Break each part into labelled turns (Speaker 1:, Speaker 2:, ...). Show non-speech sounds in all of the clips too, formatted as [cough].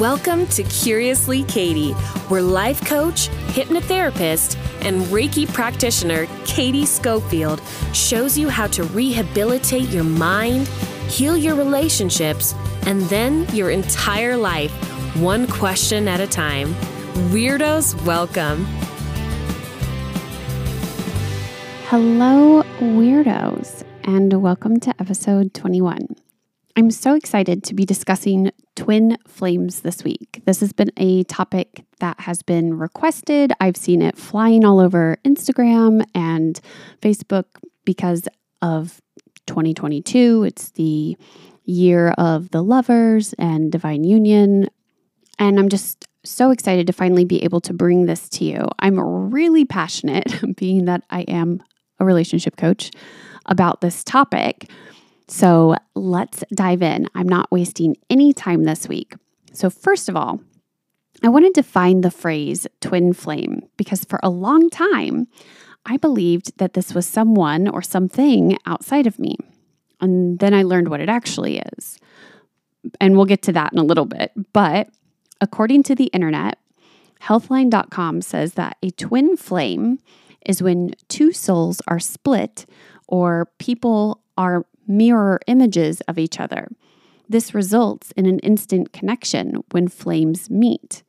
Speaker 1: Welcome to Curiously Katie, where life coach, hypnotherapist, and Reiki practitioner Katie Schofield shows you how to rehabilitate your mind, heal your relationships, and then your entire life, one question at a time. Weirdos, welcome.
Speaker 2: Hello, weirdos, and welcome to episode 21. I'm so excited to be discussing twin flames this week. This has been a topic that has been requested. I've seen it flying all over Instagram and Facebook because of 2022. It's the year of the lovers and divine union. And I'm just so excited to finally be able to bring this to you. I'm really passionate, [laughs] being that I am a relationship coach, about this topic. So let's dive in. I'm not wasting any time this week. So, first of all, I want to define the phrase twin flame because for a long time, I believed that this was someone or something outside of me. And then I learned what it actually is. And we'll get to that in a little bit. But according to the internet, healthline.com says that a twin flame is when two souls are split or people are mirror images of each other. This results in an instant connection when flames meet.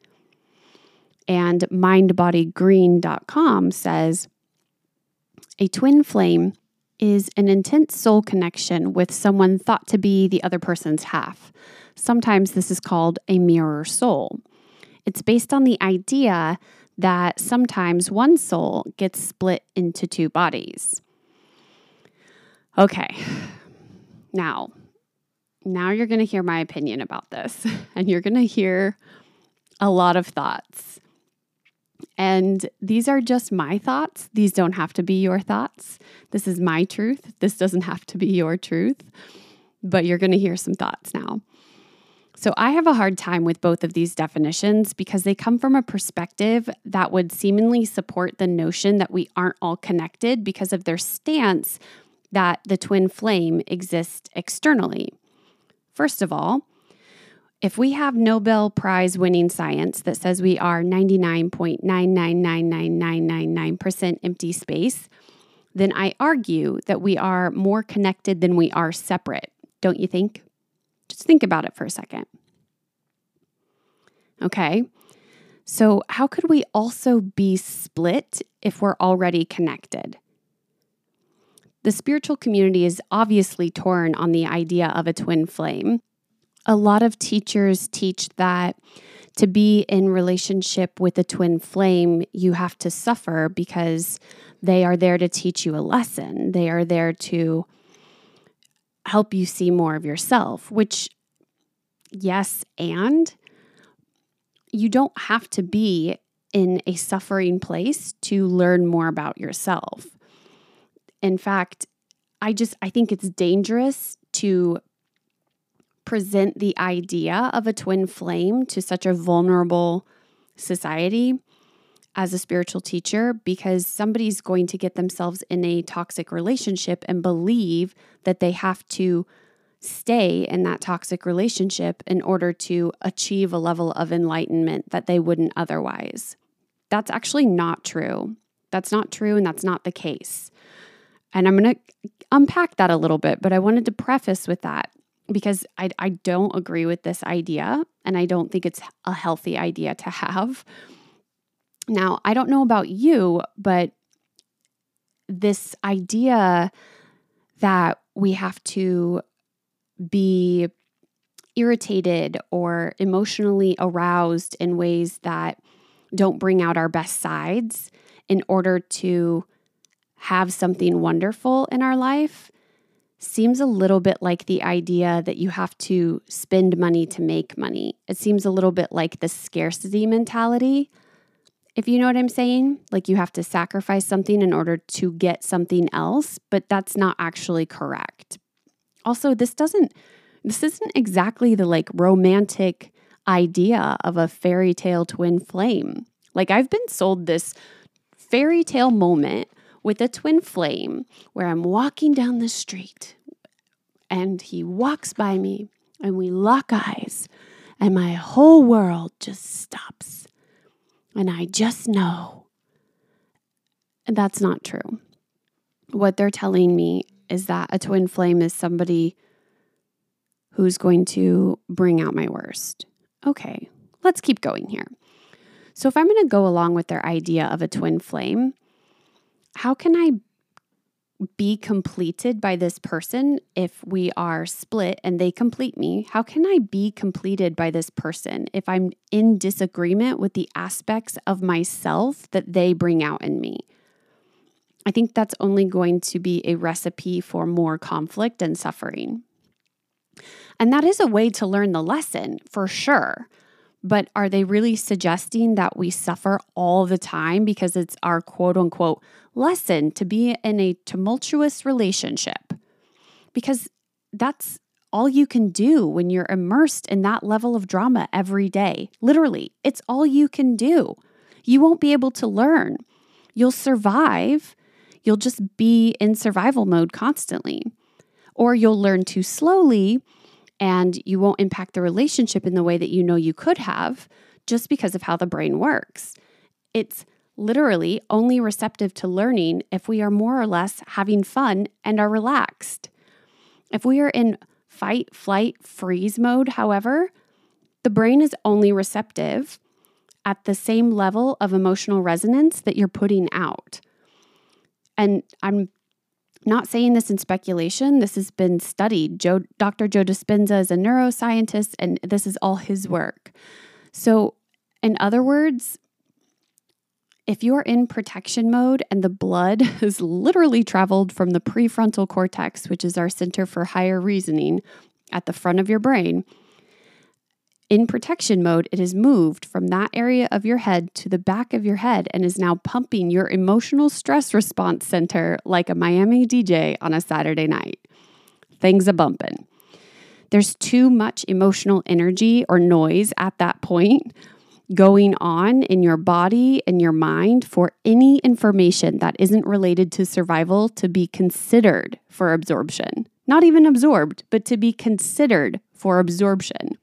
Speaker 2: And mindbodygreen.com says a twin flame is an intense soul connection with someone thought to be the other person's half. Sometimes this is called a mirror soul. It's based on the idea that sometimes one soul gets split into two bodies. Okay, now, now you're going to hear my opinion about this, [laughs] and you're going to hear a lot of thoughts. And these are just my thoughts. These don't have to be your thoughts. This is my truth. This doesn't have to be your truth, but you're going to hear some thoughts now. So, I have a hard time with both of these definitions because they come from a perspective that would seemingly support the notion that we aren't all connected because of their stance that the twin flame exists externally. First of all, if we have Nobel Prize winning science that says we are 99.9999999% empty space, then I argue that we are more connected than we are separate. Don't you think? Just think about it for a second. Okay. So, how could we also be split if we're already connected? The spiritual community is obviously torn on the idea of a twin flame. A lot of teachers teach that to be in relationship with a twin flame, you have to suffer because they are there to teach you a lesson. They are there to help you see more of yourself, which, yes, and you don't have to be in a suffering place to learn more about yourself. In fact, I just I think it's dangerous to present the idea of a twin flame to such a vulnerable society as a spiritual teacher because somebody's going to get themselves in a toxic relationship and believe that they have to stay in that toxic relationship in order to achieve a level of enlightenment that they wouldn't otherwise. That's actually not true. That's not true, and that's not the case. And I'm going to unpack that a little bit, but I wanted to preface with that because I, I don't agree with this idea and I don't think it's a healthy idea to have. Now, I don't know about you, but this idea that we have to be irritated or emotionally aroused in ways that don't bring out our best sides in order to have something wonderful in our life seems a little bit like the idea that you have to spend money to make money. It seems a little bit like the scarcity mentality. If you know what I'm saying, like you have to sacrifice something in order to get something else, but that's not actually correct. Also, this doesn't this isn't exactly the like romantic idea of a fairy tale twin flame. Like I've been sold this fairy tale moment with a twin flame where I'm walking down the street and he walks by me and we lock eyes and my whole world just stops. And I just know. That's not true. What they're telling me is that a twin flame is somebody who's going to bring out my worst. Okay, let's keep going here. So, if I'm going to go along with their idea of a twin flame, how can I be completed by this person if we are split and they complete me? How can I be completed by this person if I'm in disagreement with the aspects of myself that they bring out in me? I think that's only going to be a recipe for more conflict and suffering. And that is a way to learn the lesson for sure. But are they really suggesting that we suffer all the time because it's our quote unquote lesson to be in a tumultuous relationship? Because that's all you can do when you're immersed in that level of drama every day. Literally, it's all you can do. You won't be able to learn. You'll survive. You'll just be in survival mode constantly. Or you'll learn too slowly and you won't impact the relationship in the way that you know you could have just because of how the brain works. It's literally only receptive to learning if we are more or less having fun and are relaxed. If we are in fight, flight, freeze mode, however, the brain is only receptive at the same level of emotional resonance that you're putting out. And I'm not saying this in speculation. This has been studied. Joe, Dr. Joe Dispenza is a neuroscientist, and this is all his work. So, in other words, if you're in protection mode and the blood [laughs] has literally traveled from the prefrontal cortex, which is our center for higher reasoning at the front of your brain, in protection mode, it has moved from that area of your head to the back of your head and is now pumping your emotional stress response center like a Miami DJ on a Saturday night. Things a bumping. There's too much emotional energy or noise at that point going on in your body and your mind for any information that isn't related to survival to be considered for absorption. Not even absorbed, but to be considered for absorption.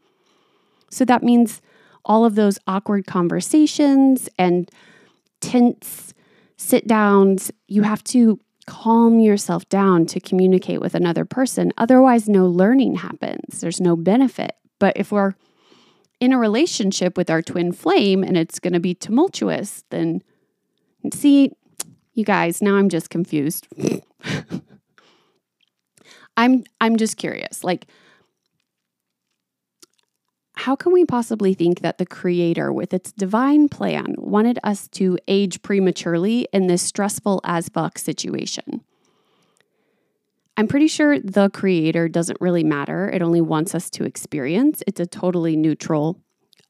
Speaker 2: So that means all of those awkward conversations and tense sit downs, you have to calm yourself down to communicate with another person. Otherwise, no learning happens, there's no benefit. But if we're in a relationship with our twin flame and it's going to be tumultuous, then see, you guys, now I'm just confused. [laughs] I'm I'm just curious. Like how can we possibly think that the Creator, with its divine plan, wanted us to age prematurely in this stressful as fuck situation? I'm pretty sure the Creator doesn't really matter. It only wants us to experience. It's a totally neutral,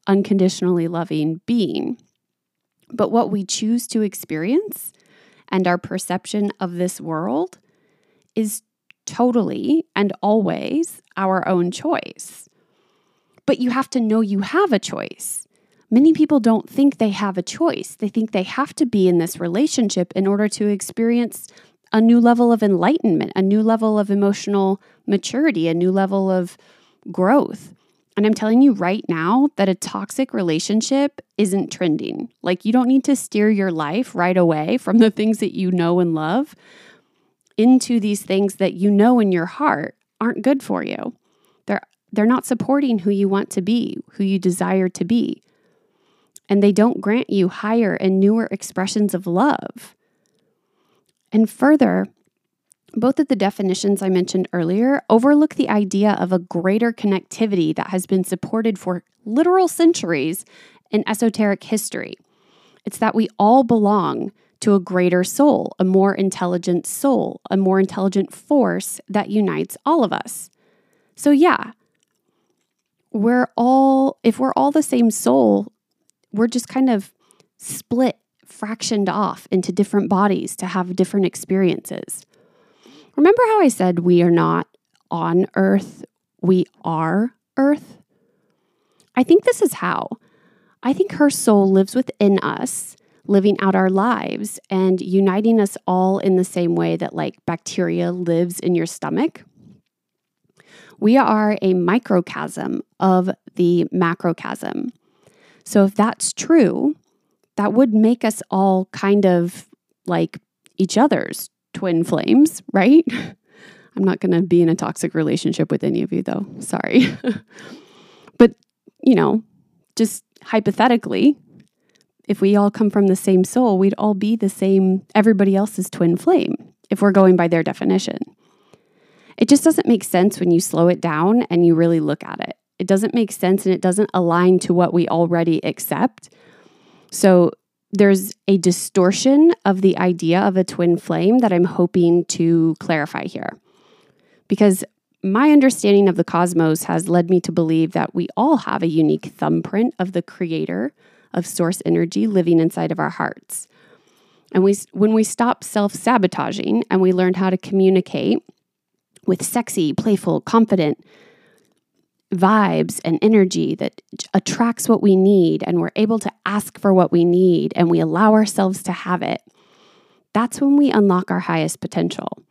Speaker 2: unconditionally loving being. But what we choose to experience and our perception of this world is totally and always our own choice but you have to know you have a choice. Many people don't think they have a choice. They think they have to be in this relationship in order to experience a new level of enlightenment, a new level of emotional maturity, a new level of growth. And I'm telling you right now that a toxic relationship isn't trending. Like, you don't need to steer your life right away from the things that you know and love into these things that you know in your heart aren't good for you. They're not supporting who you want to be, who you desire to be. And they don't grant you higher and newer expressions of love. And further, both of the definitions I mentioned earlier overlook the idea of a greater connectivity that has been supported for literal centuries in esoteric history. It's that we all belong to a greater soul, a more intelligent soul, a more intelligent force that unites all of us. So, yeah, we're all, if we're all the same soul, we're just kind of split, fractioned off into different bodies to have different experiences. Remember how I said we are not on earth, we are earth? I think this is how. I think her soul lives within us, living out our lives and uniting us all in the same way that, like, bacteria lives in your stomach. We are a microcosm of the macrocosm. So, if that's true, that would make us all kind of like each other's twin flames, right? [laughs] I'm not going to be in a toxic relationship with any of you, though. Sorry. [laughs] but, you know, just hypothetically, if we all come from the same soul, we'd all be the same, everybody else's twin flame, if we're going by their definition. It just doesn't make sense when you slow it down and you really look at it. It doesn't make sense and it doesn't align to what we already accept. So there's a distortion of the idea of a twin flame that I'm hoping to clarify here. Because my understanding of the cosmos has led me to believe that we all have a unique thumbprint of the creator of source energy living inside of our hearts. And we, when we stop self sabotaging and we learn how to communicate with sexy, playful, confident vibes and energy that attracts what we need, and we're able to ask for what we need and we allow ourselves to have it, that's when we unlock our highest potential.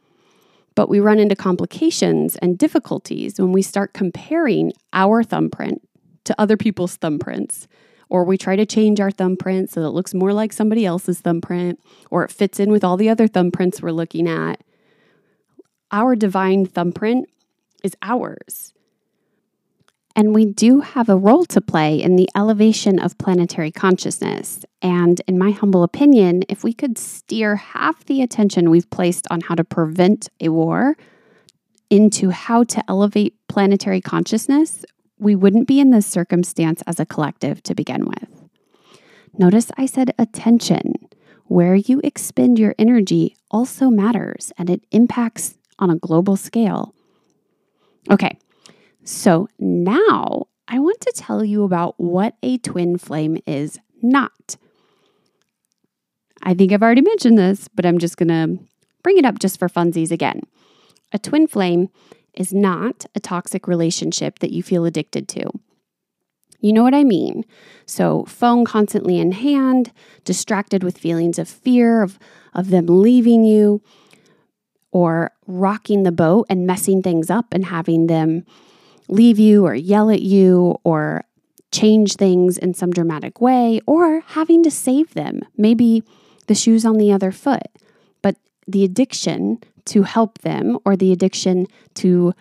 Speaker 2: But we run into complications and difficulties when we start comparing our thumbprint to other people's thumbprints. Or we try to change our thumbprint so that it looks more like somebody else's thumbprint, or it fits in with all the other thumbprints we're looking at. Our divine thumbprint is ours. And we do have a role to play in the elevation of planetary consciousness. And in my humble opinion, if we could steer half the attention we've placed on how to prevent a war into how to elevate planetary consciousness, we wouldn't be in this circumstance as a collective to begin with. Notice I said attention. Where you expend your energy also matters and it impacts on a global scale. Okay, so now I want to tell you about what a twin flame is not. I think I've already mentioned this, but I'm just going to bring it up just for funsies again. A twin flame is not a toxic relationship that you feel addicted to. You know what I mean? So, phone constantly in hand, distracted with feelings of fear of, of them leaving you, or rocking the boat and messing things up and having them leave you or yell at you or change things in some dramatic way or having to save them. Maybe the shoe's on the other foot, but the addiction to help them or the addiction to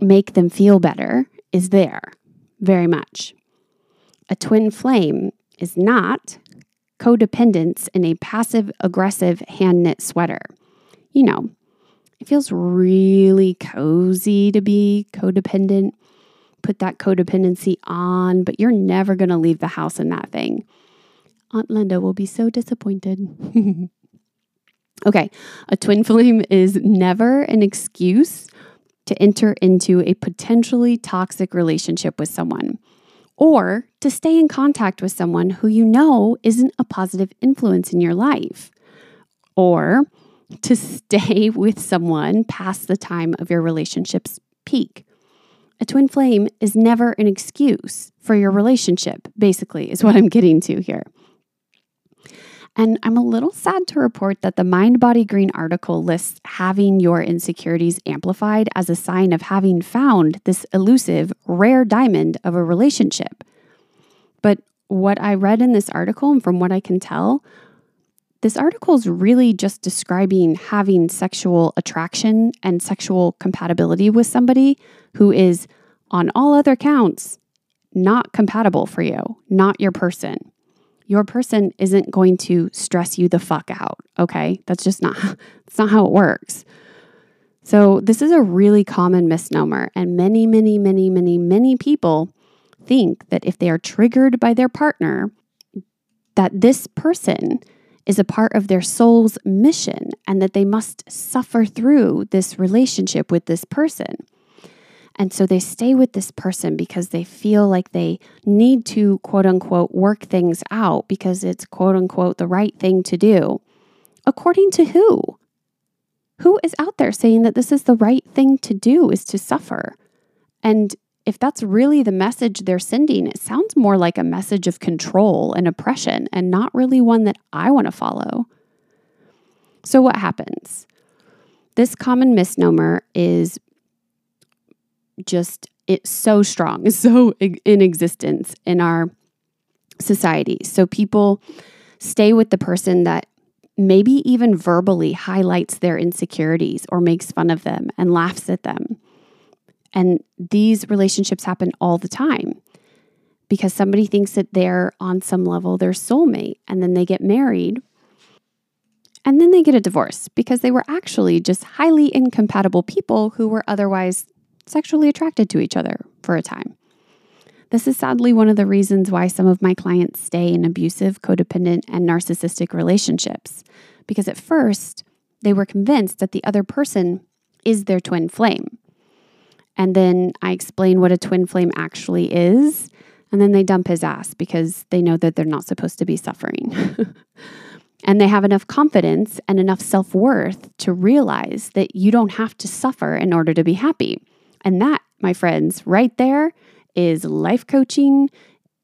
Speaker 2: make them feel better is there very much. A twin flame is not codependence in a passive aggressive hand knit sweater. You know, it feels really cozy to be codependent. Put that codependency on, but you're never going to leave the house in that thing. Aunt Linda will be so disappointed. [laughs] okay, a twin flame is never an excuse to enter into a potentially toxic relationship with someone or to stay in contact with someone who you know isn't a positive influence in your life or to stay [laughs] with someone past the time of your relationship's peak. A twin flame is never an excuse for your relationship, basically, is what I'm getting to here. And I'm a little sad to report that the Mind Body Green article lists having your insecurities amplified as a sign of having found this elusive, rare diamond of a relationship. But what I read in this article, and from what I can tell, this article is really just describing having sexual attraction and sexual compatibility with somebody who is, on all other counts, not compatible for you, not your person. Your person isn't going to stress you the fuck out, okay? That's just not [laughs] that's not how it works. So, this is a really common misnomer and many many many many many people think that if they are triggered by their partner that this person is a part of their soul's mission and that they must suffer through this relationship with this person. And so they stay with this person because they feel like they need to, quote unquote, work things out because it's, quote unquote, the right thing to do. According to who? Who is out there saying that this is the right thing to do is to suffer? And if that's really the message they're sending, it sounds more like a message of control and oppression and not really one that I want to follow. So, what happens? This common misnomer is just it's so strong, [laughs] so in existence in our society. So people stay with the person that maybe even verbally highlights their insecurities or makes fun of them and laughs at them. And these relationships happen all the time because somebody thinks that they're on some level their soulmate and then they get married and then they get a divorce because they were actually just highly incompatible people who were otherwise sexually attracted to each other for a time. This is sadly one of the reasons why some of my clients stay in abusive, codependent, and narcissistic relationships. Because at first, they were convinced that the other person is their twin flame. And then I explain what a twin flame actually is. And then they dump his ass because they know that they're not supposed to be suffering. [laughs] and they have enough confidence and enough self worth to realize that you don't have to suffer in order to be happy. And that, my friends, right there is life coaching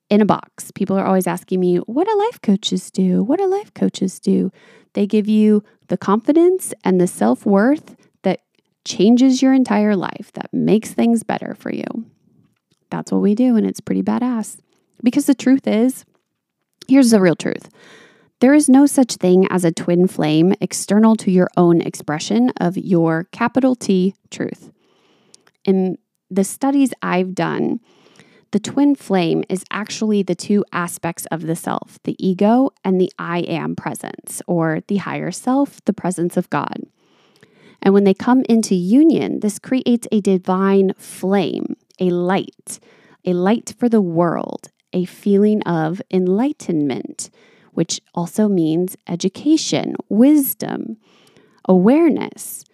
Speaker 2: in a box. People are always asking me, what do life coaches do? What do life coaches do? They give you the confidence and the self worth changes your entire life, that makes things better for you. That's what we do, and it's pretty badass. Because the truth is, here's the real truth there is no such thing as a twin flame external to your own expression of your capital T truth. In the studies I've done, the twin flame is actually the two aspects of the self the ego and the I am presence, or the higher self, the presence of God. And when they come into union, this creates a divine flame, a light, a light for the world, a feeling of enlightenment, which also means education, wisdom, awareness.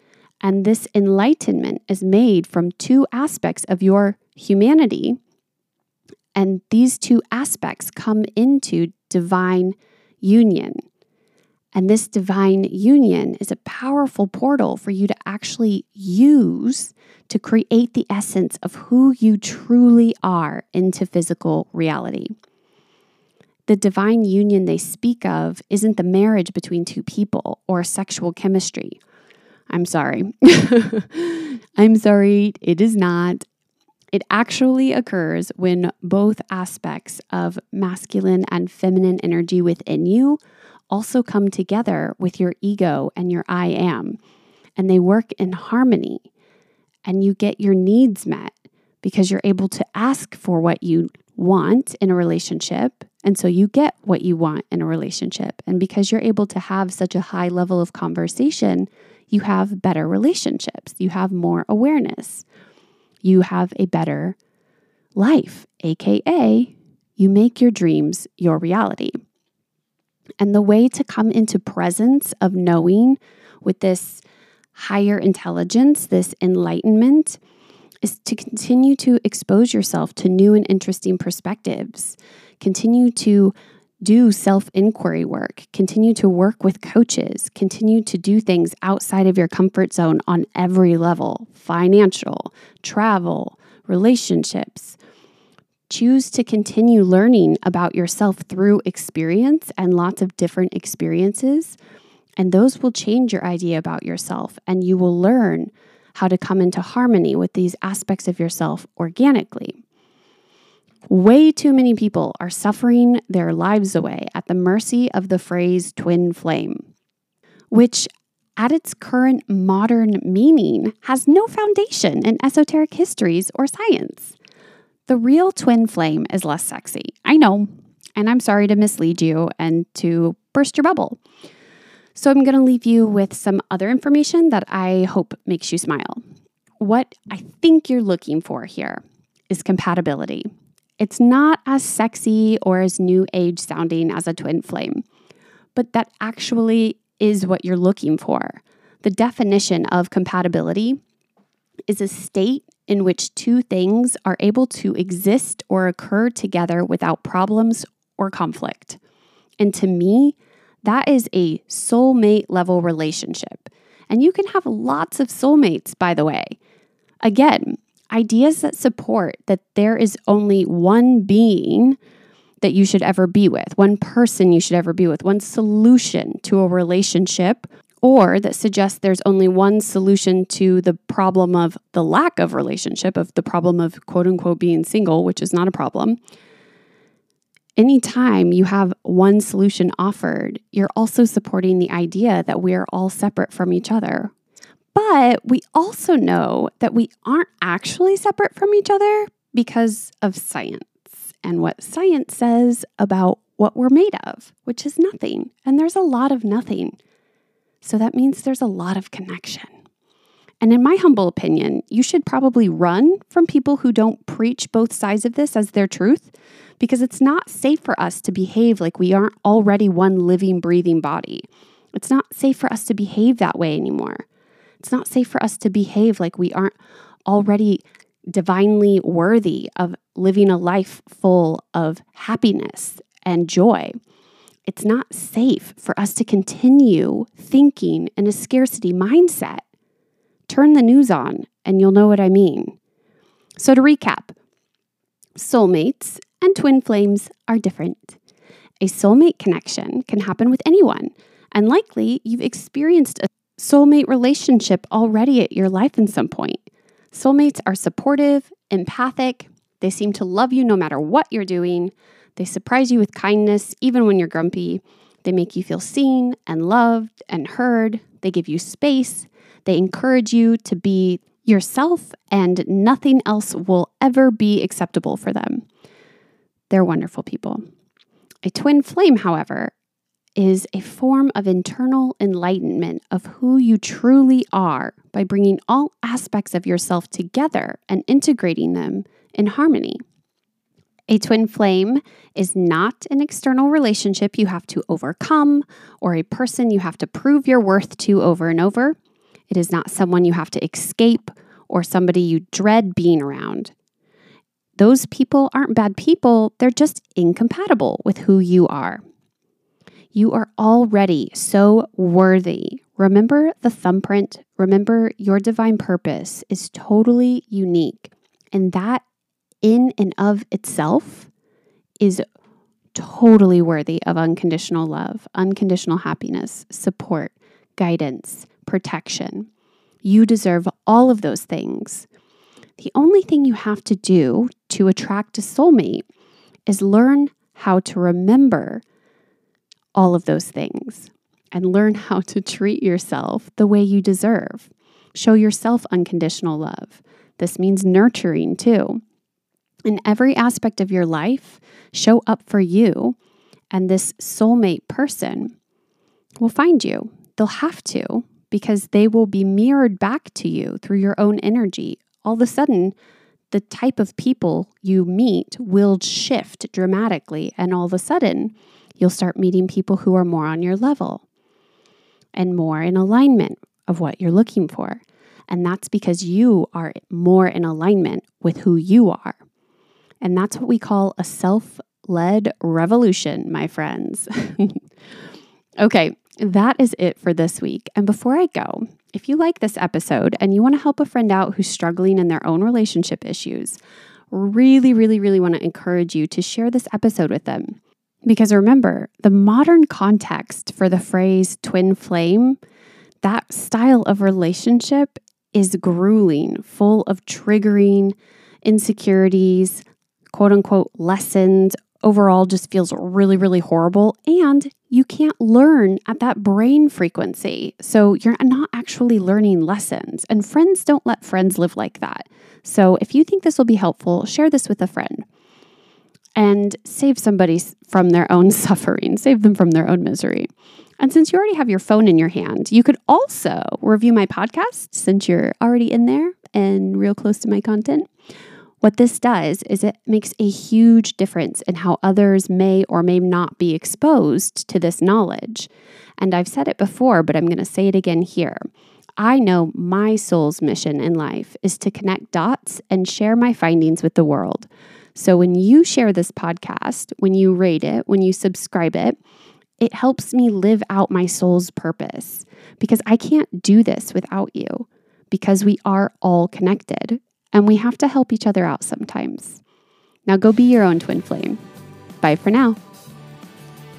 Speaker 2: And this enlightenment is made from two aspects of your humanity. And these two aspects come into divine union. And this divine union is a powerful portal for you to actually use to create the essence of who you truly are into physical reality. The divine union they speak of isn't the marriage between two people or sexual chemistry I'm sorry. [laughs] I'm sorry, it is not. It actually occurs when both aspects of masculine and feminine energy within you also come together with your ego and your I am, and they work in harmony, and you get your needs met because you're able to ask for what you want in a relationship. And so you get what you want in a relationship. And because you're able to have such a high level of conversation, you have better relationships, you have more awareness, you have a better life, AKA, you make your dreams your reality. And the way to come into presence of knowing with this higher intelligence, this enlightenment, is to continue to expose yourself to new and interesting perspectives. Continue to do self inquiry work, continue to work with coaches, continue to do things outside of your comfort zone on every level financial, travel, relationships. Choose to continue learning about yourself through experience and lots of different experiences. And those will change your idea about yourself, and you will learn how to come into harmony with these aspects of yourself organically. Way too many people are suffering their lives away at the mercy of the phrase twin flame, which at its current modern meaning has no foundation in esoteric histories or science. The real twin flame is less sexy. I know, and I'm sorry to mislead you and to burst your bubble. So I'm going to leave you with some other information that I hope makes you smile. What I think you're looking for here is compatibility. It's not as sexy or as new age sounding as a twin flame, but that actually is what you're looking for. The definition of compatibility is a state in which two things are able to exist or occur together without problems or conflict. And to me, that is a soulmate level relationship. And you can have lots of soulmates, by the way. Again, ideas that support that there is only one being that you should ever be with, one person you should ever be with, one solution to a relationship or that suggests there's only one solution to the problem of the lack of relationship, of the problem of quote unquote being single, which is not a problem. Anytime you have one solution offered, you're also supporting the idea that we're all separate from each other. But we also know that we aren't actually separate from each other because of science and what science says about what we're made of, which is nothing. And there's a lot of nothing. So that means there's a lot of connection. And in my humble opinion, you should probably run from people who don't preach both sides of this as their truth because it's not safe for us to behave like we aren't already one living, breathing body. It's not safe for us to behave that way anymore. It's not safe for us to behave like we aren't already divinely worthy of living a life full of happiness and joy. It's not safe for us to continue thinking in a scarcity mindset. Turn the news on and you'll know what I mean. So, to recap, soulmates and twin flames are different. A soulmate connection can happen with anyone, and likely you've experienced a soulmate relationship already at your life in some point. Soulmates are supportive, empathic, they seem to love you no matter what you're doing. They surprise you with kindness even when you're grumpy. They make you feel seen and loved and heard. They give you space. They encourage you to be yourself, and nothing else will ever be acceptable for them. They're wonderful people. A twin flame, however, is a form of internal enlightenment of who you truly are by bringing all aspects of yourself together and integrating them in harmony. A twin flame is not an external relationship you have to overcome or a person you have to prove your worth to over and over. It is not someone you have to escape or somebody you dread being around. Those people aren't bad people, they're just incompatible with who you are. You are already so worthy. Remember the thumbprint. Remember your divine purpose is totally unique. And that, in and of itself, is totally worthy of unconditional love, unconditional happiness, support, guidance, protection. You deserve all of those things. The only thing you have to do to attract a soulmate is learn how to remember all of those things and learn how to treat yourself the way you deserve. Show yourself unconditional love. This means nurturing too. In every aspect of your life, show up for you, and this soulmate person will find you. They'll have to because they will be mirrored back to you through your own energy. All of a sudden, the type of people you meet will shift dramatically, and all of a sudden, You'll start meeting people who are more on your level and more in alignment of what you're looking for. And that's because you are more in alignment with who you are. And that's what we call a self led revolution, my friends. [laughs] okay, that is it for this week. And before I go, if you like this episode and you want to help a friend out who's struggling in their own relationship issues, really, really, really want to encourage you to share this episode with them. Because remember, the modern context for the phrase twin flame, that style of relationship is grueling, full of triggering insecurities, quote unquote lessons, overall just feels really, really horrible. And you can't learn at that brain frequency. So you're not actually learning lessons. And friends don't let friends live like that. So if you think this will be helpful, share this with a friend and save somebody from their own [laughs] suffering, save them from their own misery. And since you already have your phone in your hand, you could also review my podcast since you're already in there and real close to my content. What this does is it makes a huge difference in how others may or may not be exposed to this knowledge. And I've said it before, but I'm going to say it again here. I know my soul's mission in life is to connect dots and share my findings with the world. So when you share this podcast, when you rate it, when you subscribe it, it helps me live out my soul's purpose because I can't do this without you because we are all connected and we have to help each other out sometimes. Now go be your own twin flame. Bye for now.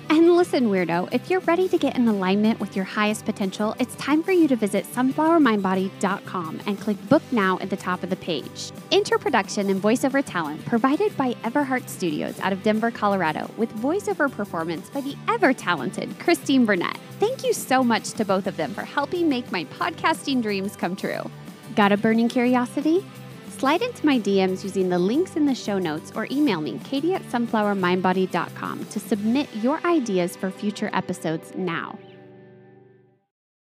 Speaker 2: And Listen, weirdo, if you're ready to get in alignment with your highest potential, it's time for you to visit sunflowermindbody.com and click book now at the top of the page. Interproduction and voiceover talent provided by Everheart Studios out of Denver, Colorado, with voiceover performance by the ever talented Christine Burnett. Thank you so much to both of them for helping make my podcasting dreams come true. Got a burning curiosity? Slide into my DMs using the links in the show notes or email me, katie at sunflowermindbody.com, to submit your ideas for future episodes now.